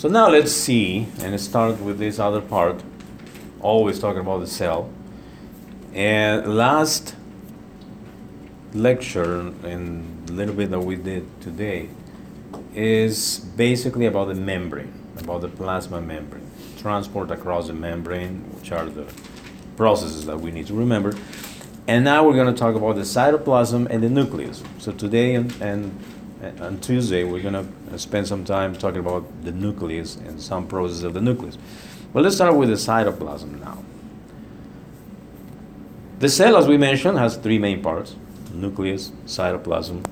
So now let's see and start with this other part, always talking about the cell. And last lecture and a little bit that we did today is basically about the membrane, about the plasma membrane, transport across the membrane, which are the processes that we need to remember. And now we're going to talk about the cytoplasm and the nucleus. So today and, and on Tuesday we're going to spend some time talking about the nucleus and some processes of the nucleus. But let's start with the cytoplasm now. The cell, as we mentioned, has three main parts nucleus, cytoplasm,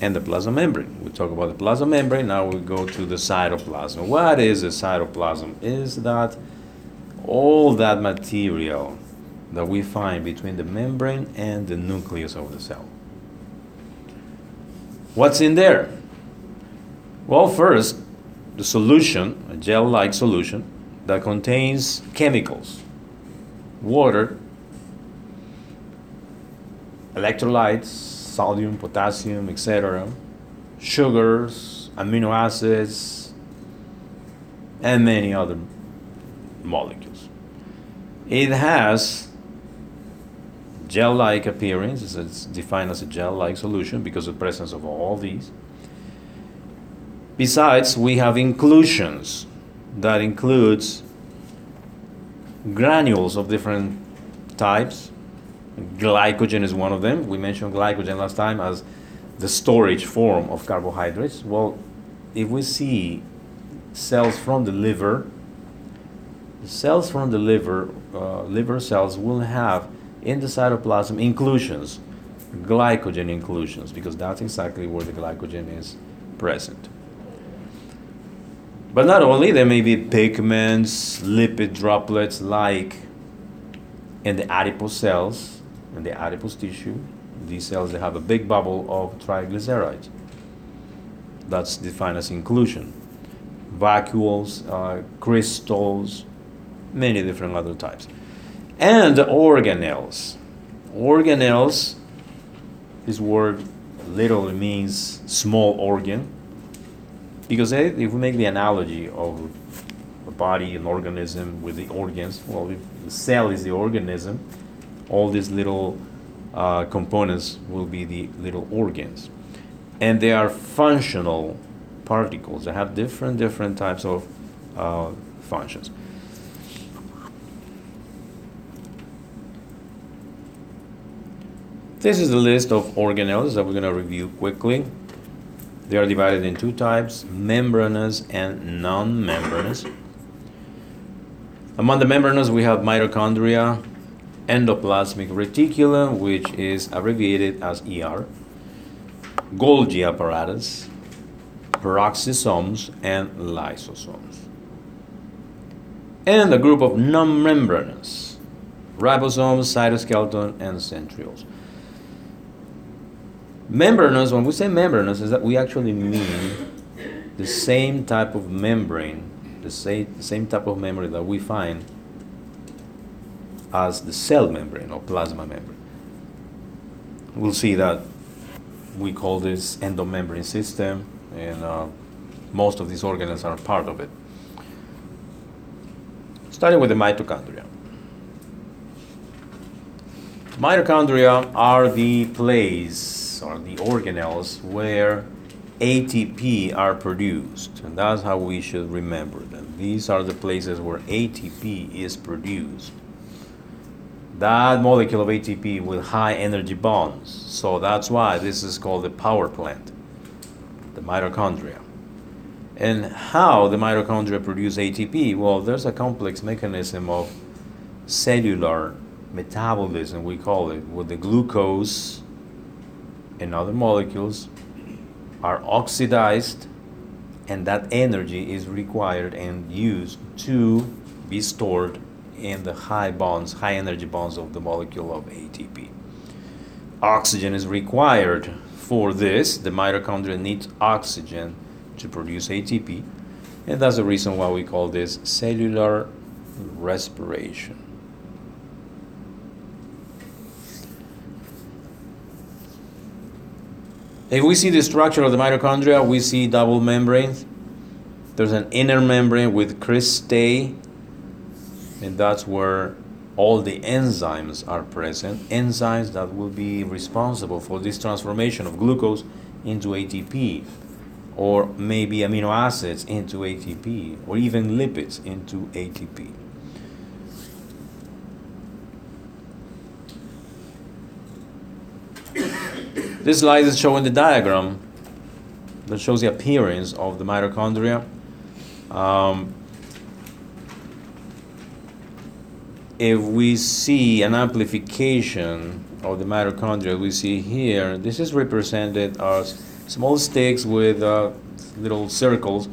and the plasma membrane. We talk about the plasma membrane, now we go to the cytoplasm. What is the cytoplasm? Is that all that material that we find between the membrane and the nucleus of the cell. What's in there? Well, first, the solution, a gel like solution that contains chemicals, water, electrolytes, sodium, potassium, etc., sugars, amino acids, and many other molecules. It has gel-like appearance, it's defined as a gel-like solution because of the presence of all these. Besides, we have inclusions that includes granules of different types Glycogen is one of them. We mentioned glycogen last time as the storage form of carbohydrates. Well, if we see cells from the liver, cells from the liver, uh, liver cells will have in the cytoplasm inclusions, glycogen inclusions, because that's exactly where the glycogen is present. But not only, there may be pigments, lipid droplets like in the adipose cells, in the adipose tissue, these cells they have a big bubble of triglycerides. That's defined as inclusion. Vacuoles, uh, crystals, many different other types. And organelles. Organelles, this word literally means small organ. Because if we make the analogy of a body, an organism with the organs, well, the cell is the organism, all these little uh, components will be the little organs. And they are functional particles that have different, different types of uh, functions. This is the list of organelles that we're going to review quickly. They are divided in two types membranous and non membranous. Among the membranous, we have mitochondria, endoplasmic reticulum, which is abbreviated as ER, Golgi apparatus, peroxisomes, and lysosomes. And a group of non-membranous, ribosomes, cytoskeleton, and centrioles. Membranous, when we say membranous, is that we actually mean the same type of membrane, the same, same type of membrane that we find as the cell membrane or plasma membrane. We'll see that we call this endomembrane system, and uh, most of these organelles are part of it. Starting with the mitochondria. Mitochondria are the place or the organelles where ATP are produced, and that's how we should remember them. These are the places where ATP is produced that molecule of ATP with high energy bonds. So that's why this is called the power plant, the mitochondria. And how the mitochondria produce ATP? Well, there's a complex mechanism of cellular metabolism, we call it, with the glucose and other molecules are oxidized, and that energy is required and used to be stored in the high bonds, high energy bonds of the molecule of ATP. Oxygen is required for this. The mitochondria needs oxygen to produce ATP, and that's the reason why we call this cellular respiration. If we see the structure of the mitochondria, we see double membranes. There's an inner membrane with cristae, and that's where all the enzymes are present. Enzymes that will be responsible for this transformation of glucose into ATP, or maybe amino acids into ATP, or even lipids into ATP. This slide is showing the diagram that shows the appearance of the mitochondria. Um, if we see an amplification of the mitochondria, we see here, this is represented as small sticks with uh, little circles,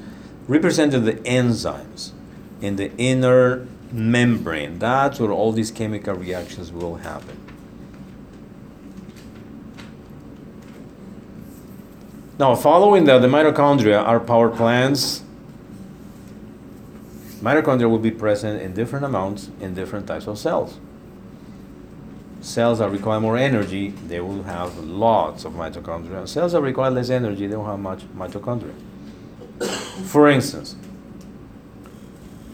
represented the enzymes in the inner membrane. That's where all these chemical reactions will happen. Now, following that, the mitochondria are power plants. Mitochondria will be present in different amounts in different types of cells. Cells that require more energy, they will have lots of mitochondria. Cells that require less energy, they don't have much mitochondria. For instance,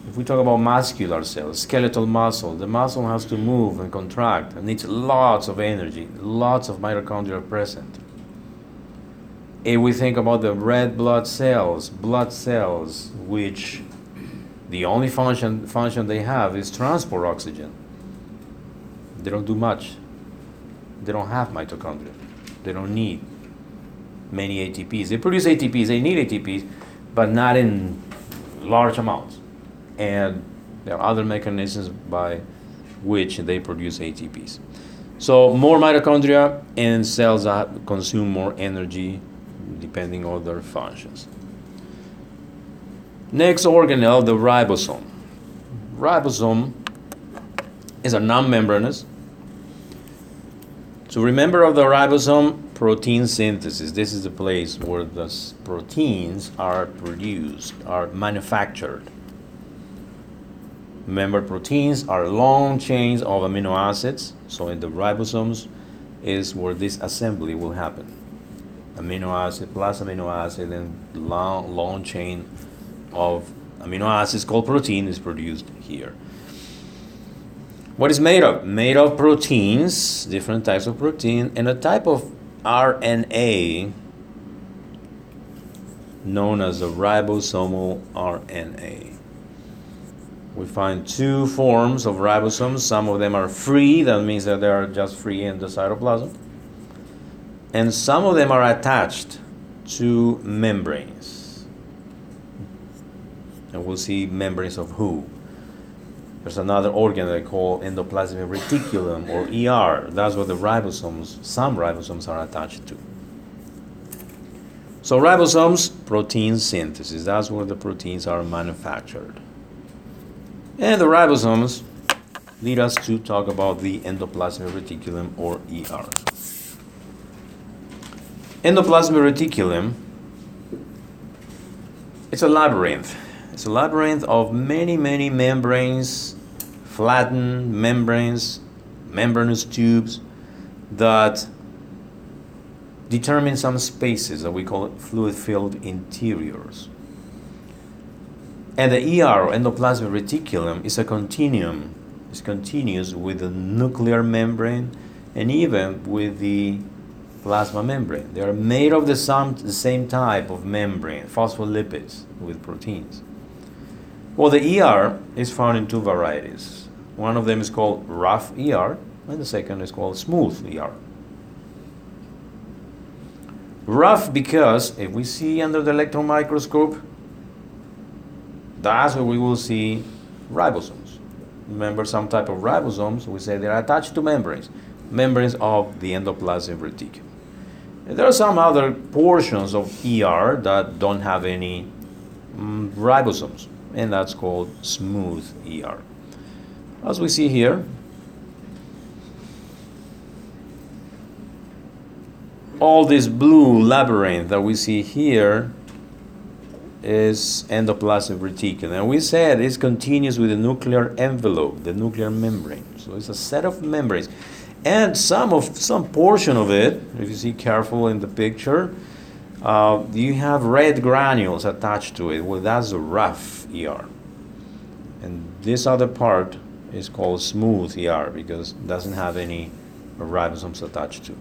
if we talk about muscular cells, skeletal muscle, the muscle has to move and contract and needs lots of energy, lots of mitochondria are present if we think about the red blood cells, blood cells, which the only function function they have is transport oxygen. They don't do much. They don't have mitochondria. They don't need many ATPs. They produce ATPs. They need ATPs, but not in large amounts. And there are other mechanisms by which they produce ATPs. So more mitochondria and cells that consume more energy depending on their functions. Next organelle, the ribosome. Ribosome is a non-membranous. So remember of the ribosome, protein synthesis. This is the place where the proteins are produced, are manufactured. Remember, proteins are long chains of amino acids. So in the ribosomes is where this assembly will happen amino acid plus amino acid and long, long chain of amino acids called protein is produced here. What is made of? Made of proteins, different types of protein, and a type of RNA known as a ribosomal RNA. We find two forms of ribosomes. Some of them are free, that means that they are just free in the cytoplasm and some of them are attached to membranes. And we'll see membranes of who. There's another organ they call endoplasmic reticulum or ER. That's what the ribosomes, some ribosomes are attached to. So ribosomes, protein synthesis. That's where the proteins are manufactured. And the ribosomes lead us to talk about the endoplasmic reticulum or ER. Endoplasmic reticulum, it's a labyrinth. It's a labyrinth of many, many membranes, flattened membranes, membranous tubes that determine some spaces that we call fluid-filled interiors. And the ER, endoplasmic reticulum, is a continuum. It's continuous with the nuclear membrane and even with the plasma membrane. They are made of the, some, the same type of membrane, phospholipids with proteins. Well, the ER is found in two varieties. One of them is called rough ER, and the second is called smooth ER. Rough because if we see under the electron microscope, that's where we will see ribosomes. Remember some type of ribosomes, we say they're attached to membranes, membranes of the endoplasmic reticulum. There are some other portions of ER that don't have any mm, ribosomes, and that's called smooth ER. As we see here, all this blue labyrinth that we see here is endoplasmic reticulum. And we said it's continuous with the nuclear envelope, the nuclear membrane. So it's a set of membranes and some of some portion of it, if you see careful in the picture, Uh, you have red granules attached to it. Well, that's a rough ER. And this other part is called smooth ER because it doesn't have any ribosomes attached to.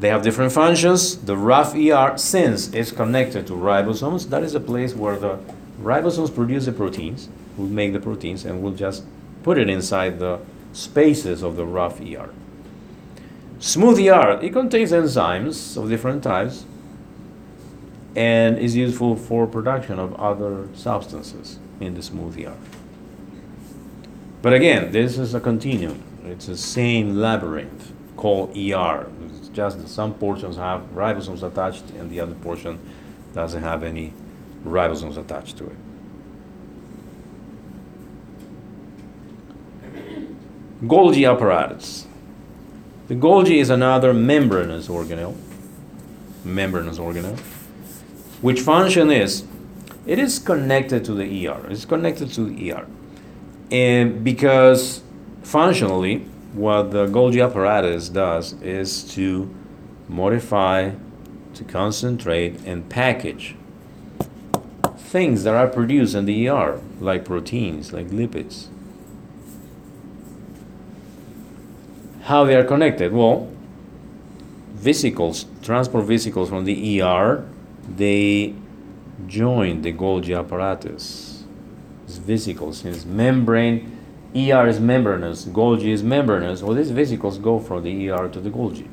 They have different functions. The rough ER, since it's connected to ribosomes, that is a place where the ribosomes produce the proteins, will make the proteins, and will just put it inside the spaces of the rough ER. Smooth ER, it contains enzymes of different types and is useful for production of other substances in the smooth ER. But again, this is a continuum. It's the same labyrinth called ER. It's just that some portions have ribosomes attached and the other portion doesn't have any ribosomes attached to it. Golgi apparatus. The Golgi is another membranous organelle, membranous organelle, which function is, it is connected to the ER. It's connected to the ER. And because functionally, what the Golgi apparatus does is to modify, to concentrate, and package things that are produced in the ER, like proteins, like lipids. How they are connected? Well, vesicles, transport vesicles from the ER, they join the Golgi apparatus. It's vesicles, since membrane, ER is membranous, Golgi is membranous. Well, these vesicles go from the ER to the Golgi.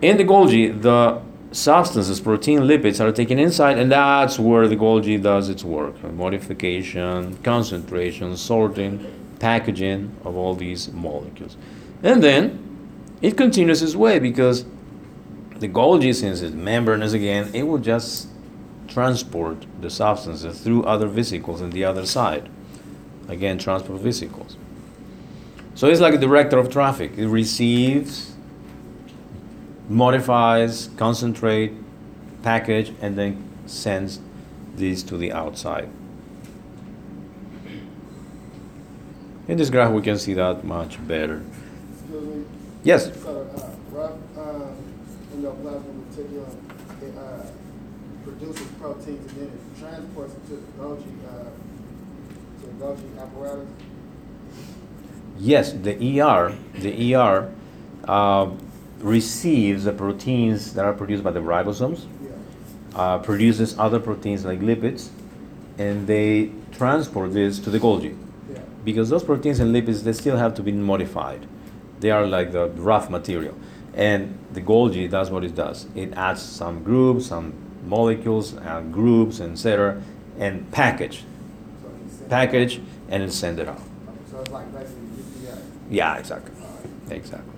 In the Golgi, the substances, protein, lipids are taken inside, and that's where the Golgi does its work modification, concentration, sorting, packaging of all these molecules. And then it continues its way because the Golgi, since it's membranous again, it will just transport the substances through other vesicles on the other side. Again, transport vesicles. So it's like a director of traffic. It receives, modifies, concentrate, package, and then sends these to the outside. In this graph, we can see that much better. Yes. So, rough endoplasmic reticulum, it produces proteins and then it transports it to the Golgi, uh, to the Golgi apparatus. Yes, the ER, the ER uh, receives the proteins that are produced by the ribosomes, Yeah. uh, produces other proteins like lipids, and they transport this to the Golgi. Because those proteins and lipids, they still have to be modified. They are like the rough material. And the Golgi does what it does. It adds some groups, some molecules, and groups, etc., and package, So package, and then send it out. So it's like basically. Yeah, exactly. Right. Exactly.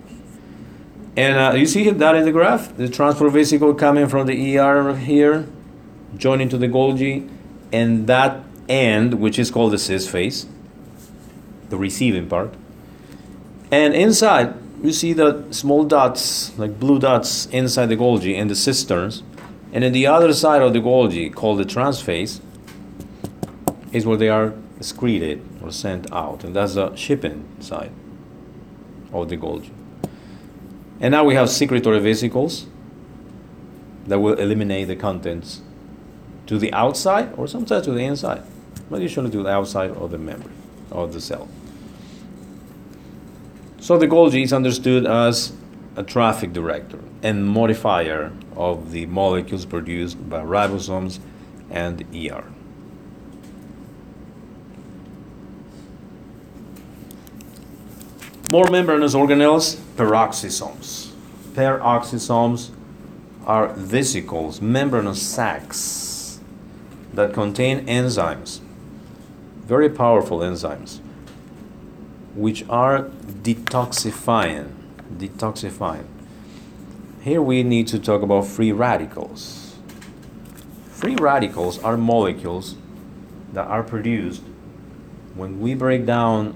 And uh, you see that in the graph? The transport vesicle coming from the ER here, joining to the Golgi, and that end, which is called the cis face, the receiving part. And inside, you see the small dots, like blue dots, inside the Golgi and the cisterns. And in the other side of the Golgi, called the trans face, is where they are excreted or sent out. And that's the shipping side of the Golgi. And now we have secretory vesicles that will eliminate the contents to the outside or sometimes to the inside, but usually to the outside of the membrane of the cell. So the Golgi is understood as a traffic director and modifier of the molecules produced by ribosomes and ER. More membranous organelles, peroxisomes. Peroxisomes are vesicles, membranous sacs that contain enzymes, very powerful enzymes, which are detoxifying. Detoxifying. Here we need to talk about free radicals. Free radicals are molecules that are produced when we break down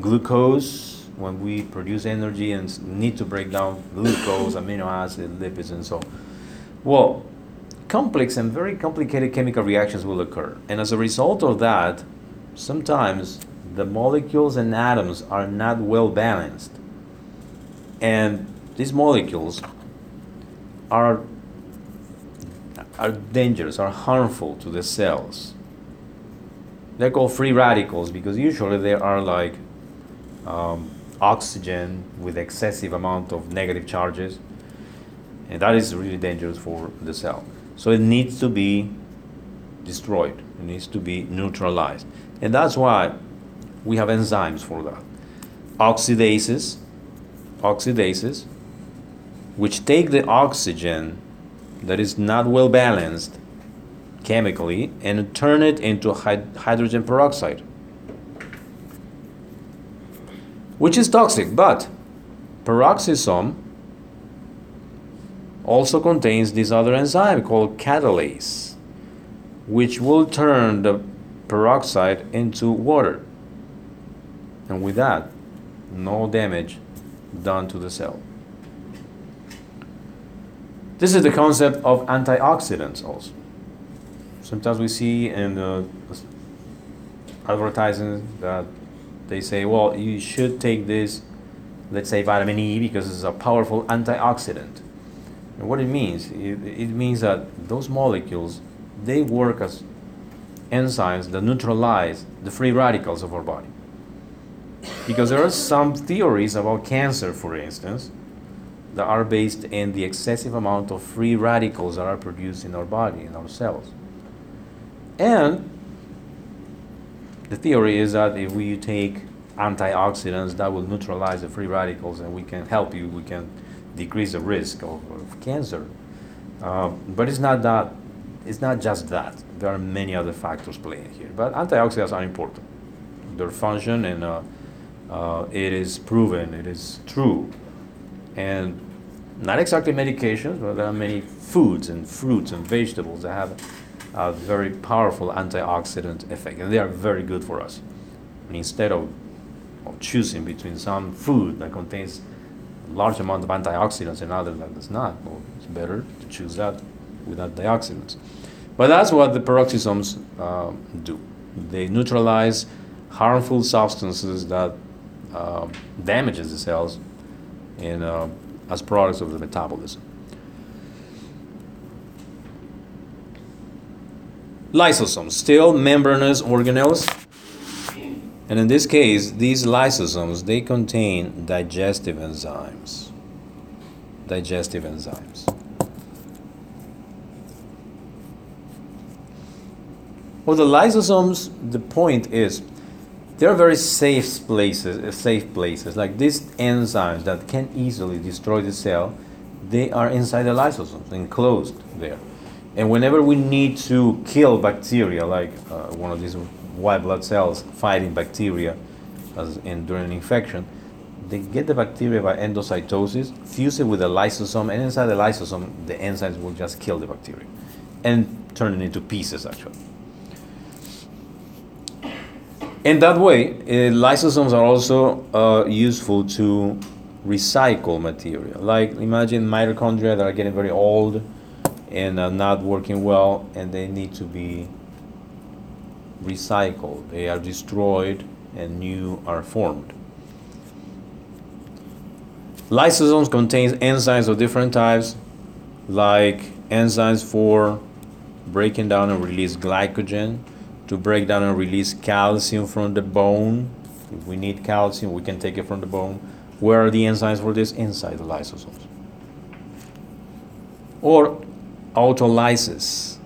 glucose, when we produce energy and need to break down glucose, amino acids, lipids, and so on. Well, complex and very complicated chemical reactions will occur. And as a result of that, sometimes the molecules and atoms are not well balanced. And these molecules are are dangerous, are harmful to the cells. They're called free radicals because usually they are like um, oxygen with excessive amount of negative charges, and that is really dangerous for the cell. So it needs to be destroyed. It needs to be neutralized, and that's why we have enzymes for that. Oxidases, oxidases, which take the oxygen that is not well balanced chemically and turn it into hydrogen peroxide, which is toxic. But peroxisome also contains this other enzyme called catalase, which will turn the peroxide into water. And with that, no damage done to the cell. This is the concept of antioxidants also. Sometimes we see in the advertising that they say, well, you should take this, let's say vitamin E, because it's a powerful antioxidant. And what it means, it, it means that those molecules, they work as enzymes that neutralize the free radicals of our body. Because there are some theories about cancer, for instance, that are based in the excessive amount of free radicals that are produced in our body, in our cells. And the theory is that if we take antioxidants, that will neutralize the free radicals and we can help you, we can decrease the risk of, of cancer. Uh, but it's not that, it's not just that. There are many other factors playing here. But antioxidants are important. Their function and uh, uh, it is proven, it is true and not exactly medications, but there are many foods and fruits and vegetables that have a very powerful antioxidant effect, and they are very good for us. And instead of, of choosing between some food that contains a large amount of antioxidants and other that does not, well, it's better to choose that with antioxidants. But that's what the peroxisomes uh, do. They neutralize harmful substances that uh, damages the cells in, uh, as products of the metabolism. Lysosomes, still membranous organelles. And in this case, these lysosomes, they contain digestive enzymes. Digestive enzymes. Well, the lysosomes, the point is they are very safe places, uh, safe places. Like these enzymes that can easily destroy the cell, they are inside the lysosomes, enclosed there. And whenever we need to kill bacteria, like uh, one of these white blood cells fighting bacteria as in, during an infection, they get the bacteria by endocytosis, fuse it with the lysosome, and inside the lysosome, the enzymes will just kill the bacteria and turn it into pieces, actually. In that way, uh, lysosomes are also uh, useful to recycle material. Like imagine mitochondria that are getting very old and are not working well, and they need to be recycled. They are destroyed, and new are formed. Lysosomes contain enzymes of different types, like enzymes for breaking down and release glycogen, to break down and release calcium from the bone. If we need calcium, we can take it from the bone. Where are the enzymes for this? Inside the lysosomes. Or autolysis.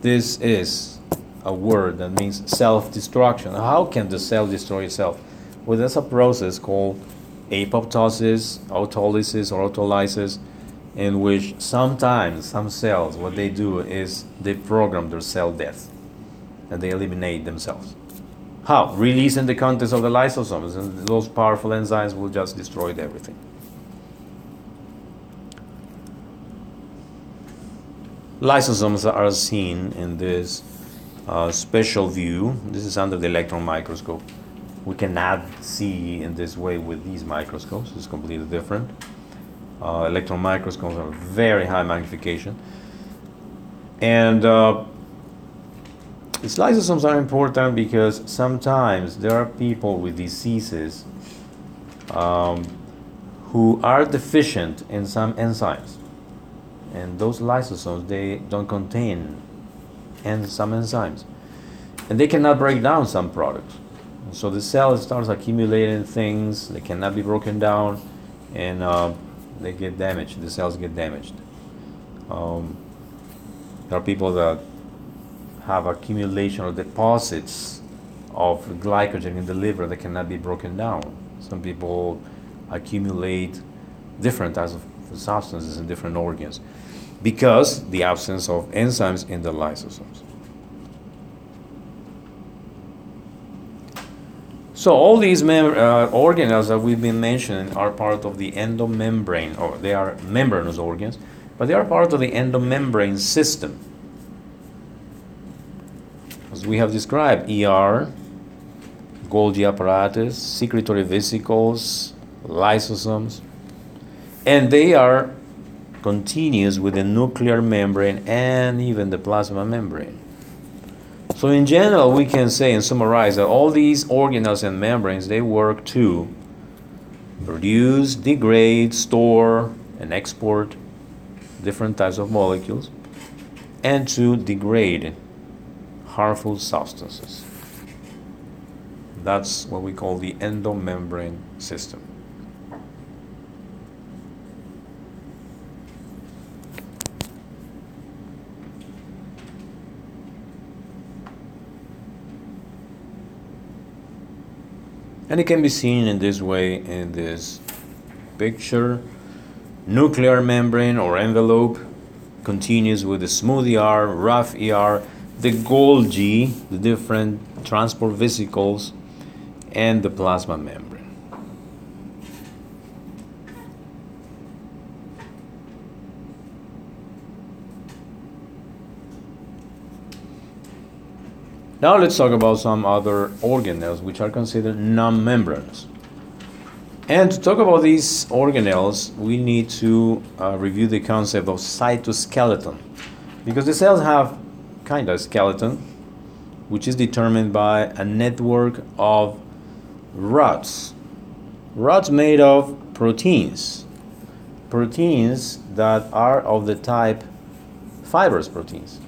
This is a word that means self destruction. How can the cell destroy itself? Well, there's a process called apoptosis, autolysis, or autolysis in which sometimes some cells what they do is they program their cell death and they eliminate themselves. How? Releasing the contents of the lysosomes and those powerful enzymes will just destroy everything. Lysosomes are seen in this uh, special view. This is under the electron microscope. We cannot see in this way with these microscopes. It's completely different uh, electron microscopes are very high magnification. And uh, these lysosomes are important because sometimes there are people with diseases um, who are deficient in some enzymes. And those lysosomes, they don't contain some enzymes. And they cannot break down some products. So the cell starts accumulating things, they cannot be broken down, and uh, they get damaged. The cells get damaged. Um, there are people that have accumulation or deposits of glycogen in the liver that cannot be broken down. Some people accumulate different types of substances in different organs because the absence of enzymes in the lysosomes. So all these mem- uh, organelles that we've been mentioning are part of the endomembrane, or they are membranous organs, but they are part of the endomembrane system. As we have described, ER, Golgi apparatus, secretory vesicles, lysosomes, and they are continuous with the nuclear membrane and even the plasma membrane. So in general, we can say and summarize that all these organelles and membranes they work to produce, degrade, store, and export different types of molecules, and to degrade harmful substances. That's what we call the endomembrane system. And it can be seen in this way in this picture. Nuclear membrane or envelope continues with the smooth ER, rough ER, the Golgi, the different transport vesicles, and the plasma membrane. Now let's talk about some other organelles which are considered non-membranes. And to talk about these organelles, we need to uh, review the concept of cytoskeleton. Because the cells have kind of a skeleton, which is determined by a network of rods. Rods made of proteins. Proteins that are of the type fibrous proteins.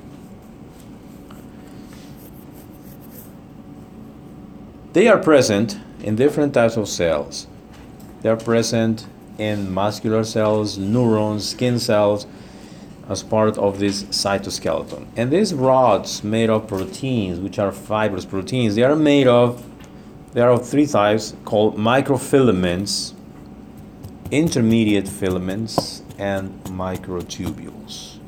They are present in different types of cells. They are present in muscular cells, neurons, skin cells, as part of this cytoskeleton. And these rods made of proteins, which are fibrous proteins, they are made of they are of three types called microfilaments, intermediate filaments, and microtubules.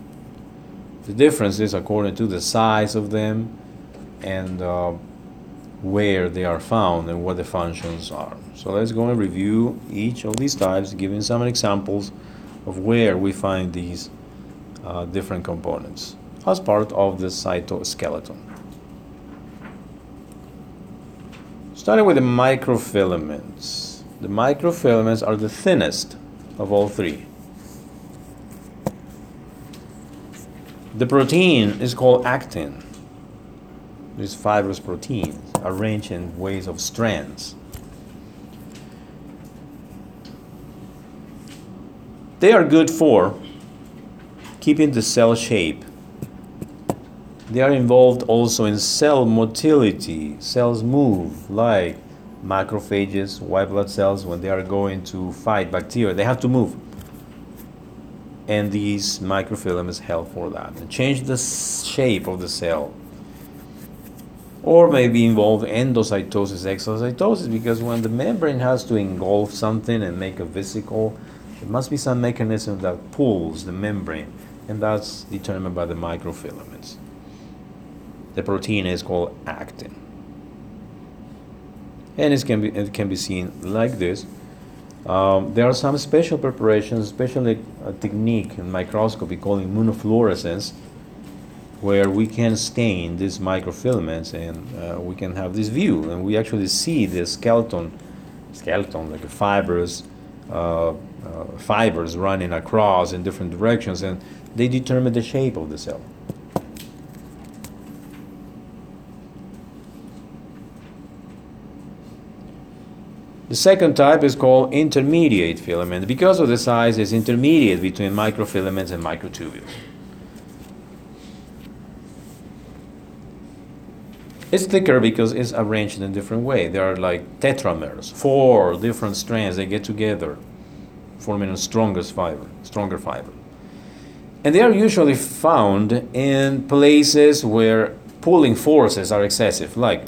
The difference is according to the size of them and uh, where they are found and what the functions are. So let's go and review each of these types, giving some examples of where we find these uh, different components as part of the cytoskeleton. Starting with the microfilaments. The microfilaments are the thinnest of all three. The protein is called actin. These fibrous proteins arranged in ways of strands. They are good for keeping the cell shape. They are involved also in cell motility. Cells move like macrophages, white blood cells, when they are going to fight bacteria, they have to move. And these microfilaments help for that and change the shape of the cell or maybe involve endocytosis, exocytosis, because when the membrane has to engulf something and make a vesicle, there must be some mechanism that pulls the membrane, and that's determined by the microfilaments. The protein is called actin. And it can be, it can be seen like this. Um, there are some special preparations, especially a technique in microscopy called immunofluorescence, where we can stain these microfilaments and uh, we can have this view and we actually see the skeleton skeleton like fibers uh, uh, fibers running across in different directions and they determine the shape of the cell The second type is called intermediate filament. Because of the size, it's intermediate between microfilaments and microtubules. It's thicker because it's arranged in a different way. There are like tetramers, four different strands. They get together, forming a strongest fiber, stronger fiber. And they are usually found in places where pulling forces are excessive, like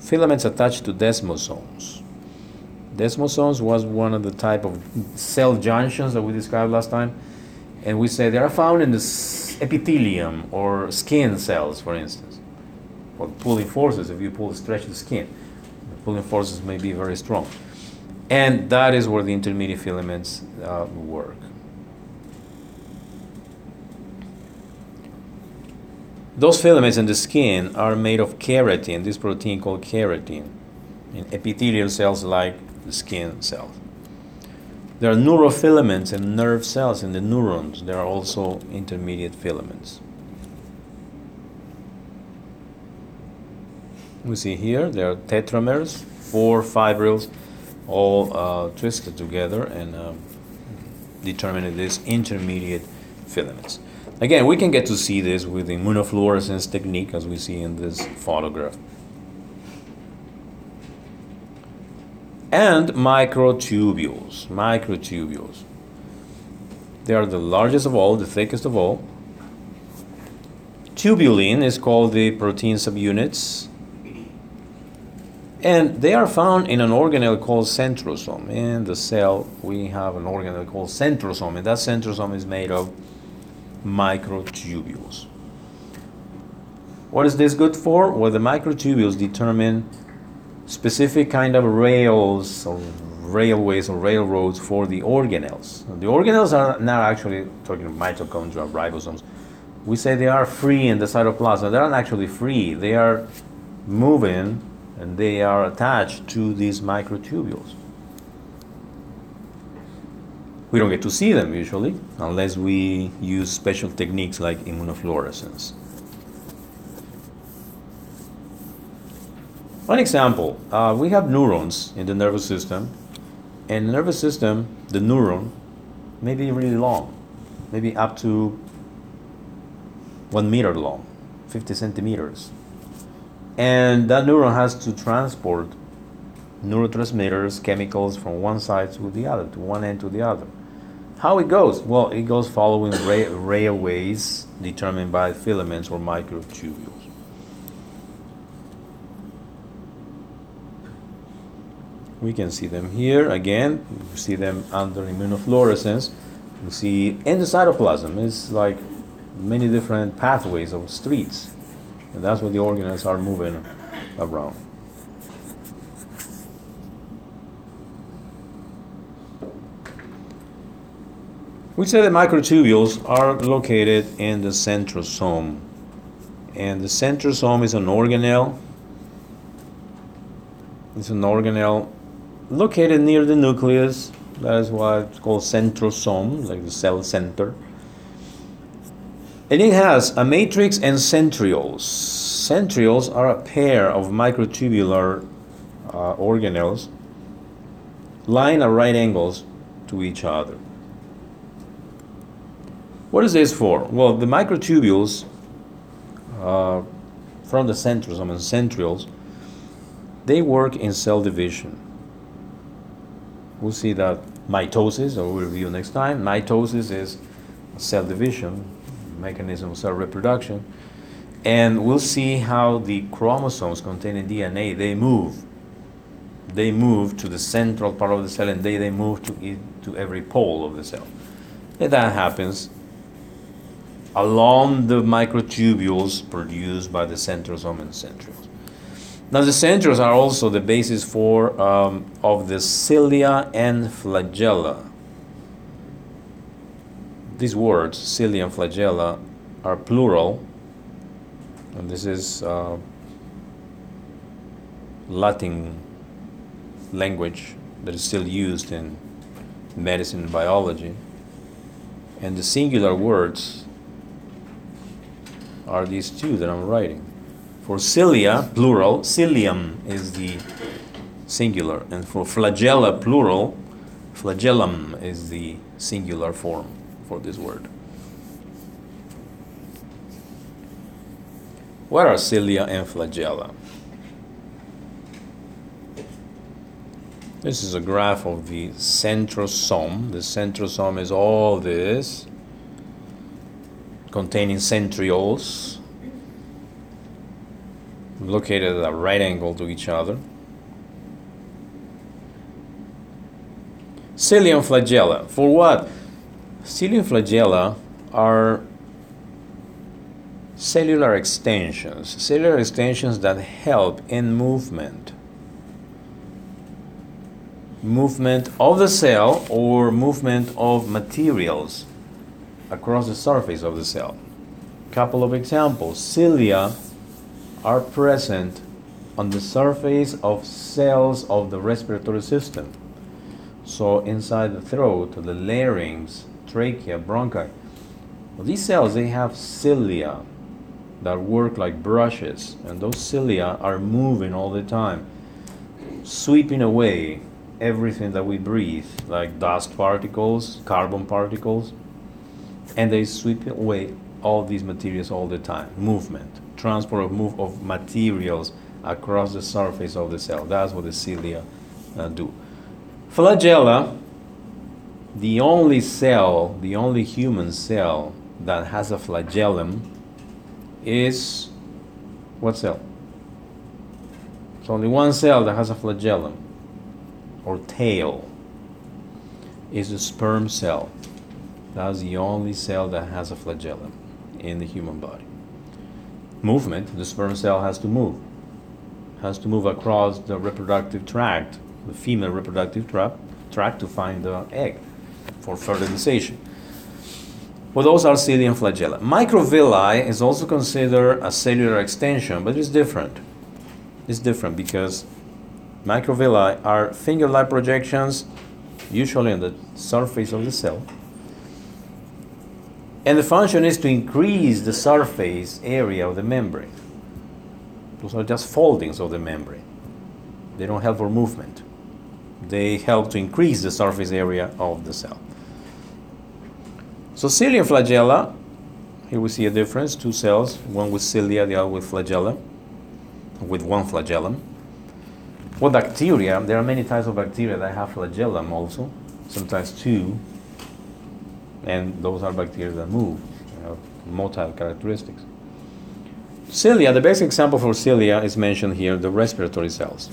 filaments attached to desmosomes. Desmosomes was one of the type of cell junctions that we described last time. And we say they are found in the epithelium or skin cells, for instance. For pulling forces, if you pull, stretch the skin, the pulling forces may be very strong. And that is where the intermediate filaments uh, work. Those filaments in the skin are made of keratin, this protein called keratin, in epithelial cells like the skin cells. There are neurofilaments and nerve cells in the neurons. There are also intermediate filaments. We see here there are tetramers, four fibrils, all uh, twisted together and um, determining these intermediate filaments. Again, we can get to see this with the immunofluorescence technique as we see in this photograph. And microtubules, microtubules. They are the largest of all, the thickest of all. Tubulin is called the protein subunits. And they are found in an organelle called centrosome. In the cell, we have an organelle called centrosome, and that centrosome is made of microtubules. What is this good for? Well, the microtubules determine specific kind of rails or railways or railroads for the organelles. The organelles are not actually talking about mitochondria, ribosomes. We say they are free in the cytoplasm. They're not actually free. They are moving and they are attached to these microtubules. We don't get to see them usually unless we use special techniques like immunofluorescence. One example, uh, we have neurons in the nervous system, and the nervous system, the neuron, may be really long, maybe up to one meter long, 50 centimeters. And that neuron has to transport neurotransmitters, chemicals from one side to the other, to one end to the other. How it goes? Well, it goes following ra- railways determined by filaments or microtubules. We can see them here again. We see them under immunofluorescence. We see in the cytoplasm. It's like many different pathways or streets, and that's what the organelles are moving around. We say that microtubules are located in the centrosome. And the centrosome is an organelle. It's an organelle located near the nucleus. That is why it's called centrosome, like the cell center. And it has a matrix and centrioles. Centrioles are a pair of microtubular uh, organelles lying at right angles to each other. What is this for? Well, the microtubules uh, from the centrosome and centrioles, they work in cell division. We'll see that mitosis, or we'll review next time. Mitosis is cell division, mechanism of cell reproduction. And we'll see how the chromosomes containing DNA, they move. They move to the central part of the cell and they, they move to, to every pole of the cell. And that happens along the microtubules produced by the centrosome and centrioles. Now the centrioles are also the basis for um, of the cilia and flagella. These words, cilia and flagella, are plural, and this is uh, Latin language that is still used in medicine and biology. And the singular words are these two that I'm writing. For cilia, plural, cilium is the singular. And for flagella, plural, flagellum is the singular form for this word. What are cilia and flagella? This is a graph of the centrosome. The centrosome is all this, containing centrioles, located at a right angle to each other. Cilia and flagella. For what? Cilia flagella are cellular extensions, cellular extensions that help in movement. Movement of the cell or movement of materials across the surface of the cell. Couple of examples. Cilia are present on the surface of cells of the respiratory system. So inside the throat, the larynx, trachea, bronchi. Well, these cells they have cilia that work like brushes, and those cilia are moving all the time, sweeping away everything that we breathe, like dust particles, carbon particles, and they sweep away all these materials all the time. Movement, transport of move of materials across the surface of the cell. That's what the cilia uh, do. Flagella, the only cell, the only human cell that has a flagellum is what cell? It's only one cell that has a flagellum or tail. Is the sperm cell. That's the only cell that has a flagellum in the human body. Movement, the sperm cell has to move. Has to move across the reproductive tract, the female reproductive tract, tract to find the egg for fertilization. Well, those are cilia and flagella. Microvilli is also considered a cellular extension, but it's different. It's different because microvilli are finger-like projections, usually on the surface of the cell. And the function is to increase the surface area of the membrane. Those are just foldings of the membrane. They don't help for movement. They help to increase the surface area of the cell. So cilia flagella, here we see a difference, two cells, one with cilia, the other with flagella, with one flagellum. What bacteria, there are many types of bacteria that have flagellum also, sometimes two, and those are bacteria that move, know, motile characteristics. Cilia, the best example for cilia is mentioned here, the respiratory cells.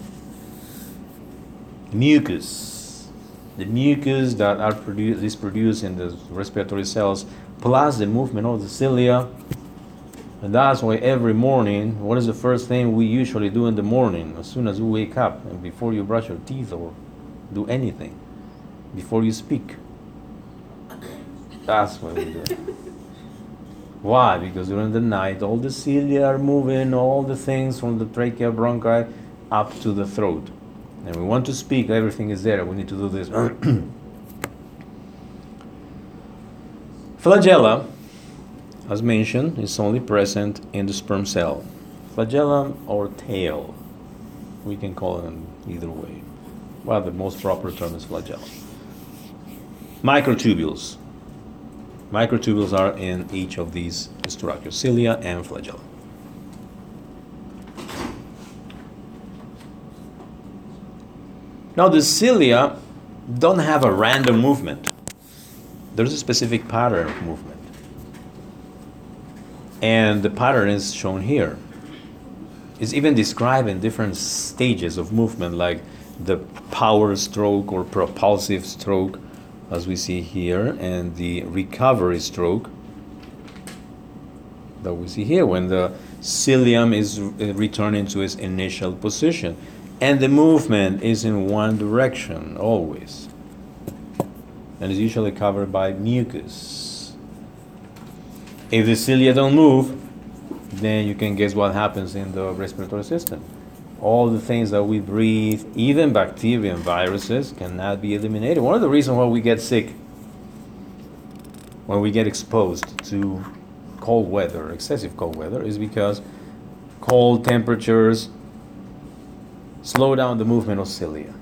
Mucus, the mucus that are produced is produced in the respiratory cells plus the movement of the cilia. And that's why every morning what is the first thing we usually do in the morning? As soon as you wake up and before you brush your teeth or do anything before you speak. That's what we do. Why? Because during the night all the cilia are moving all the things from the trachea bronchi up to the throat and we want to speak, everything is there. We need to do this. Flagella, as mentioned, is only present in the sperm cell. Flagellum or tail, we can call them either way. Well, the most proper term is flagellum. Microtubules. Microtubules are in each of these structures, cilia and flagellum. Now the cilia don't have a random movement. There's a specific pattern of movement. And the pattern is shown here. It's even described in different stages of movement, like the power stroke or propulsive stroke, as we see here, and the recovery stroke that we see here when the cilium is uh, returning to its initial position and the movement is in one direction always. And is usually covered by mucus. If the cilia don't move then you can guess what happens in the respiratory system. All the things that we breathe even bacteria and viruses cannot be eliminated. One of the reasons why we get sick when we get exposed to cold weather excessive cold weather is because cold temperatures slow down the movement of cilia.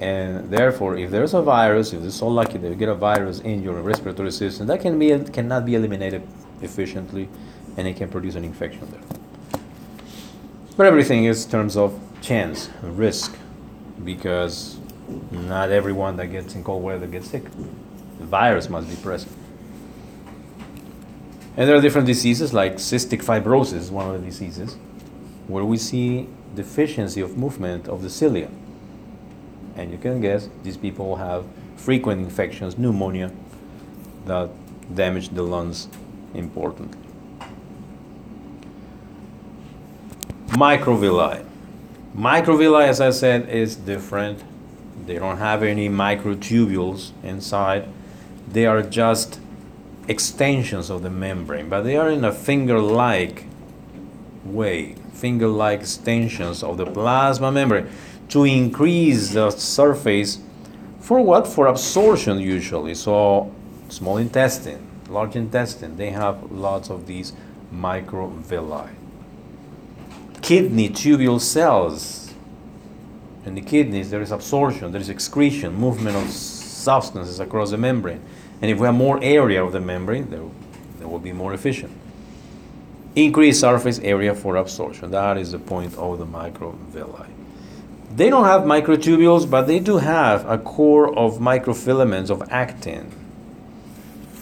And therefore, if there's a virus, if you're so lucky that you get a virus in your respiratory system, that can be cannot be eliminated efficiently, and it can produce an infection there. But everything is terms of chance, risk, because not everyone that gets in cold weather gets sick. The virus must be present. And there are different diseases like cystic fibrosis, one of the diseases, where we see deficiency of movement of the cilia. And you can guess these people have frequent infections, pneumonia, that damage the lungs importantly. Microvilli. Microvilli, as I said, is different. They don't have any microtubules inside. They are just extensions of the membrane, but they are in a finger-like way, finger-like extensions of the plasma membrane to increase the surface for what? For absorption usually. So small intestine, large intestine, they have lots of these microvilli. Kidney tubule cells. In the kidneys, there is absorption, there is excretion, movement of substances across the membrane. And if we have more area of the membrane, there will be more efficient. Increase surface area for absorption. That is the point of the microvilli. They don't have microtubules, but they do have a core of microfilaments of actin.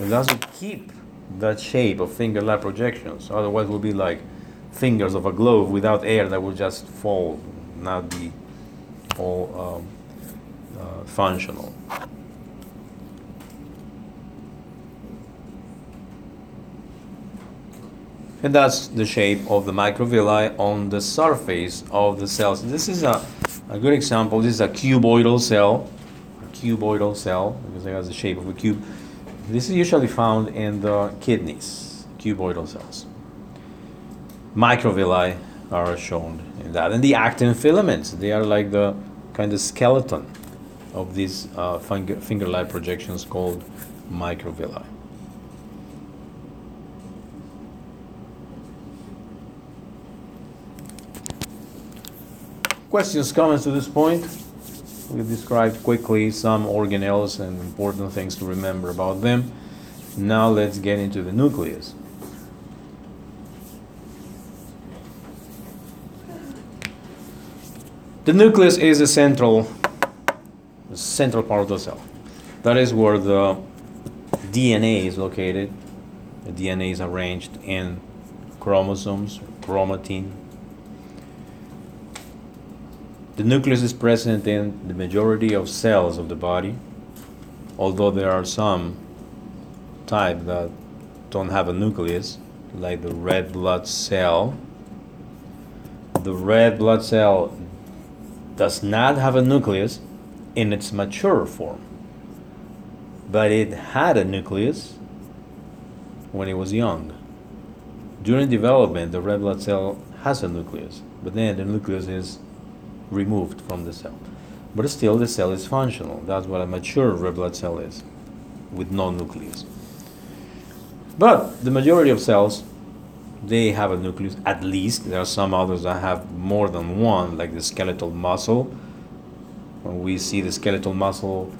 It doesn't keep that shape of finger-like projections. Otherwise, it would be like fingers of a glove without air that would just fall, not be all um, uh, functional. And that's the shape of the microvilli on the surface of the cells. This is a, a good example. This is a cuboidal cell, a cuboidal cell, because it has the shape of a cube. This is usually found in the kidneys, cuboidal cells. Microvilli are shown in that. And the actin filaments, they are like the kind of skeleton of these uh, finger-like projections called microvilli. Questions, comments to this point? We've described quickly some organelles and important things to remember about them. Now let's get into the nucleus. The nucleus is the central, the central part of the cell. That is where the DNA is located. The DNA is arranged in chromosomes, chromatin, the nucleus is present in the majority of cells of the body, although there are some type that don't have a nucleus, like the red blood cell. The red blood cell does not have a nucleus in its mature form, but it had a nucleus when it was young. During development, the red blood cell has a nucleus, but then the nucleus is removed from the cell. But still, the cell is functional. That's what a mature red blood cell is, with no nucleus. But the majority of cells, they have a nucleus at least. There are some others that have more than one, like the skeletal muscle. When we see the skeletal muscle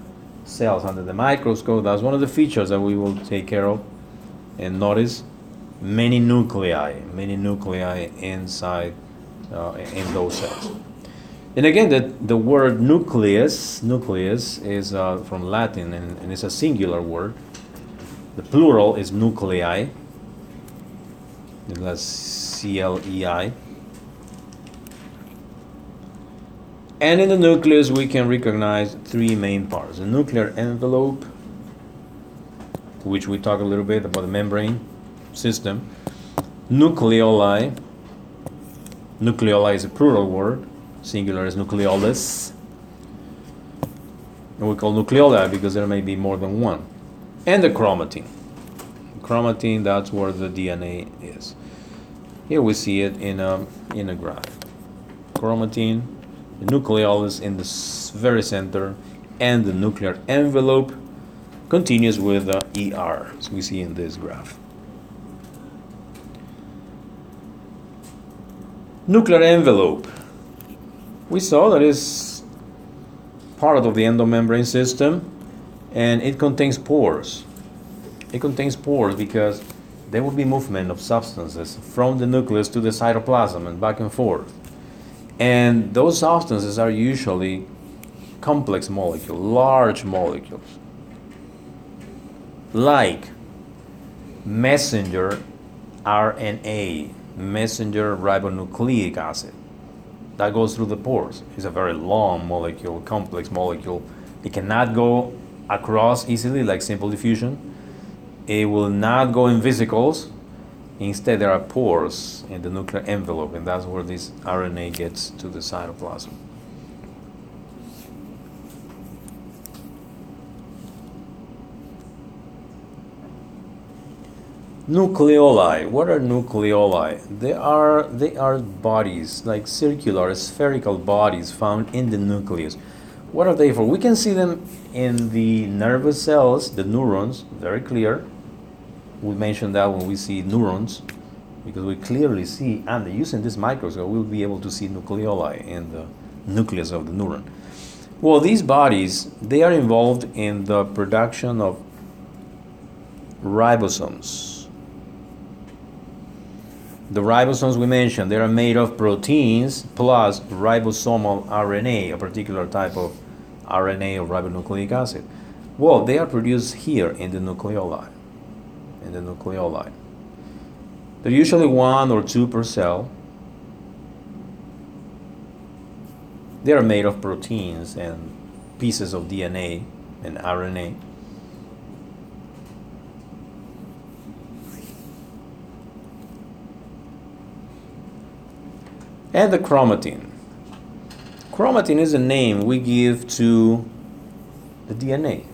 cells under the microscope, that's one of the features that we will take care of. And notice many nuclei, many nuclei inside uh, in those cells. And again, the, the word nucleus, nucleus is uh, from Latin and, and it's a singular word. The plural is nuclei. That's C L E I. And in the nucleus, we can recognize three main parts the nuclear envelope, which we talk a little bit about the membrane system, nucleoli. Nucleoli is a plural word singular is nucleolus. And we call nucleoli because there may be more than one. And the chromatin. Chromatin, that's where the DNA is. Here we see it in a, in a graph. Chromatin, the nucleolus in the very center, and the nuclear envelope continues with the ER, as we see in this graph. Nuclear envelope We saw that it's part of the endomembrane system and it contains pores. It contains pores because there will be movement of substances from the nucleus to the cytoplasm and back and forth. And those substances are usually complex molecules, large molecules, like messenger RNA, messenger ribonucleic acid. That goes through the pores. It's a very long molecule, complex molecule. It cannot go across easily like simple diffusion. It will not go in vesicles. Instead, there are pores in the nuclear envelope, and that's where this RNA gets to the cytoplasm. Nucleoli. What are nucleoli? They are they are bodies like circular spherical bodies found in the nucleus. What are they for? We can see them in the nervous cells, the neurons, very clear. We mentioned that when we see neurons, because we clearly see, and using this microscope, we'll be able to see nucleoli in the nucleus of the neuron. Well, these bodies, they are involved in the production of ribosomes. The ribosomes we mentioned, they are made of proteins plus ribosomal RNA, a particular type of RNA of ribonucleic acid. Well, they are produced here in the nucleoli. In the nucleoli. They're usually one or two per cell. They are made of proteins and pieces of DNA and RNA. And the chromatin. Chromatin is a name we give to the DNA.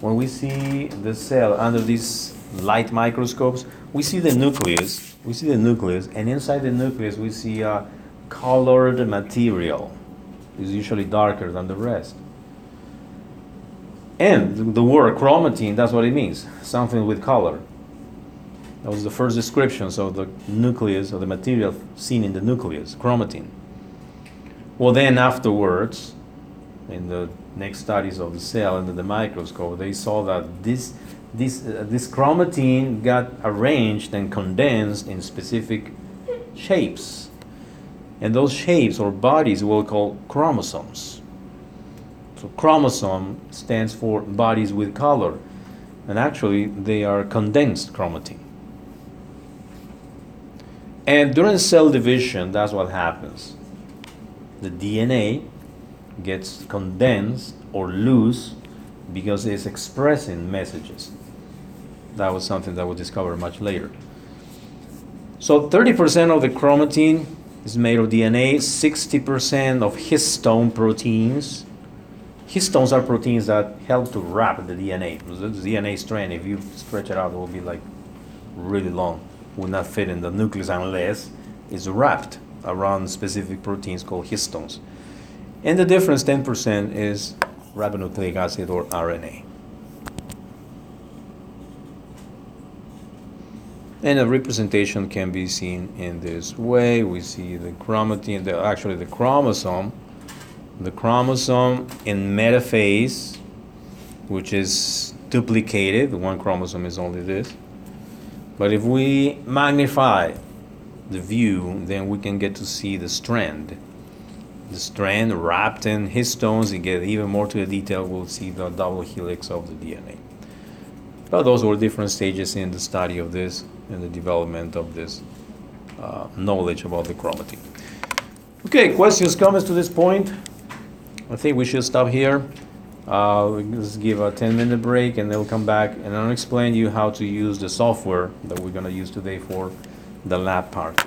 When we see the cell under these light microscopes, we see the nucleus. We see the nucleus, and inside the nucleus, we see a colored material. It's usually darker than the rest. And the word chromatin, that's what it means something with color. That was the first descriptions of the nucleus, of the material seen in the nucleus, chromatin. Well, then afterwards, in the next studies of the cell under the microscope, they saw that this, this, uh, this chromatin got arranged and condensed in specific shapes. And those shapes or bodies we'll call chromosomes. So chromosome stands for bodies with color. And actually, they are condensed chromatin. And during cell division, that's what happens. The DNA gets condensed or loose because it's expressing messages. That was something that we discovered much later. So 30% of the chromatin is made of DNA, 60% of histone proteins. Histones are proteins that help to wrap the DNA. The DNA strand, if you stretch it out, it will be like really long will not fit in the nucleus unless it's wrapped around specific proteins called histones. And the difference, 10%, is ribonucleic acid or RNA. And the representation can be seen in this way. We see the chromatin, the, actually the chromosome, the chromosome in metaphase, which is duplicated. The one chromosome is only this. But if we magnify the view, then we can get to see the strand. The strand wrapped in histones, you get even more to the detail, we'll see the double helix of the DNA. But those were different stages in the study of this and the development of this uh, knowledge about the chromatin. Okay, questions, comments to this point? I think we should stop here. Uh, let's give a 10 minute break and they'll come back and I'll explain you how to use the software that we're going to use today for the lab part.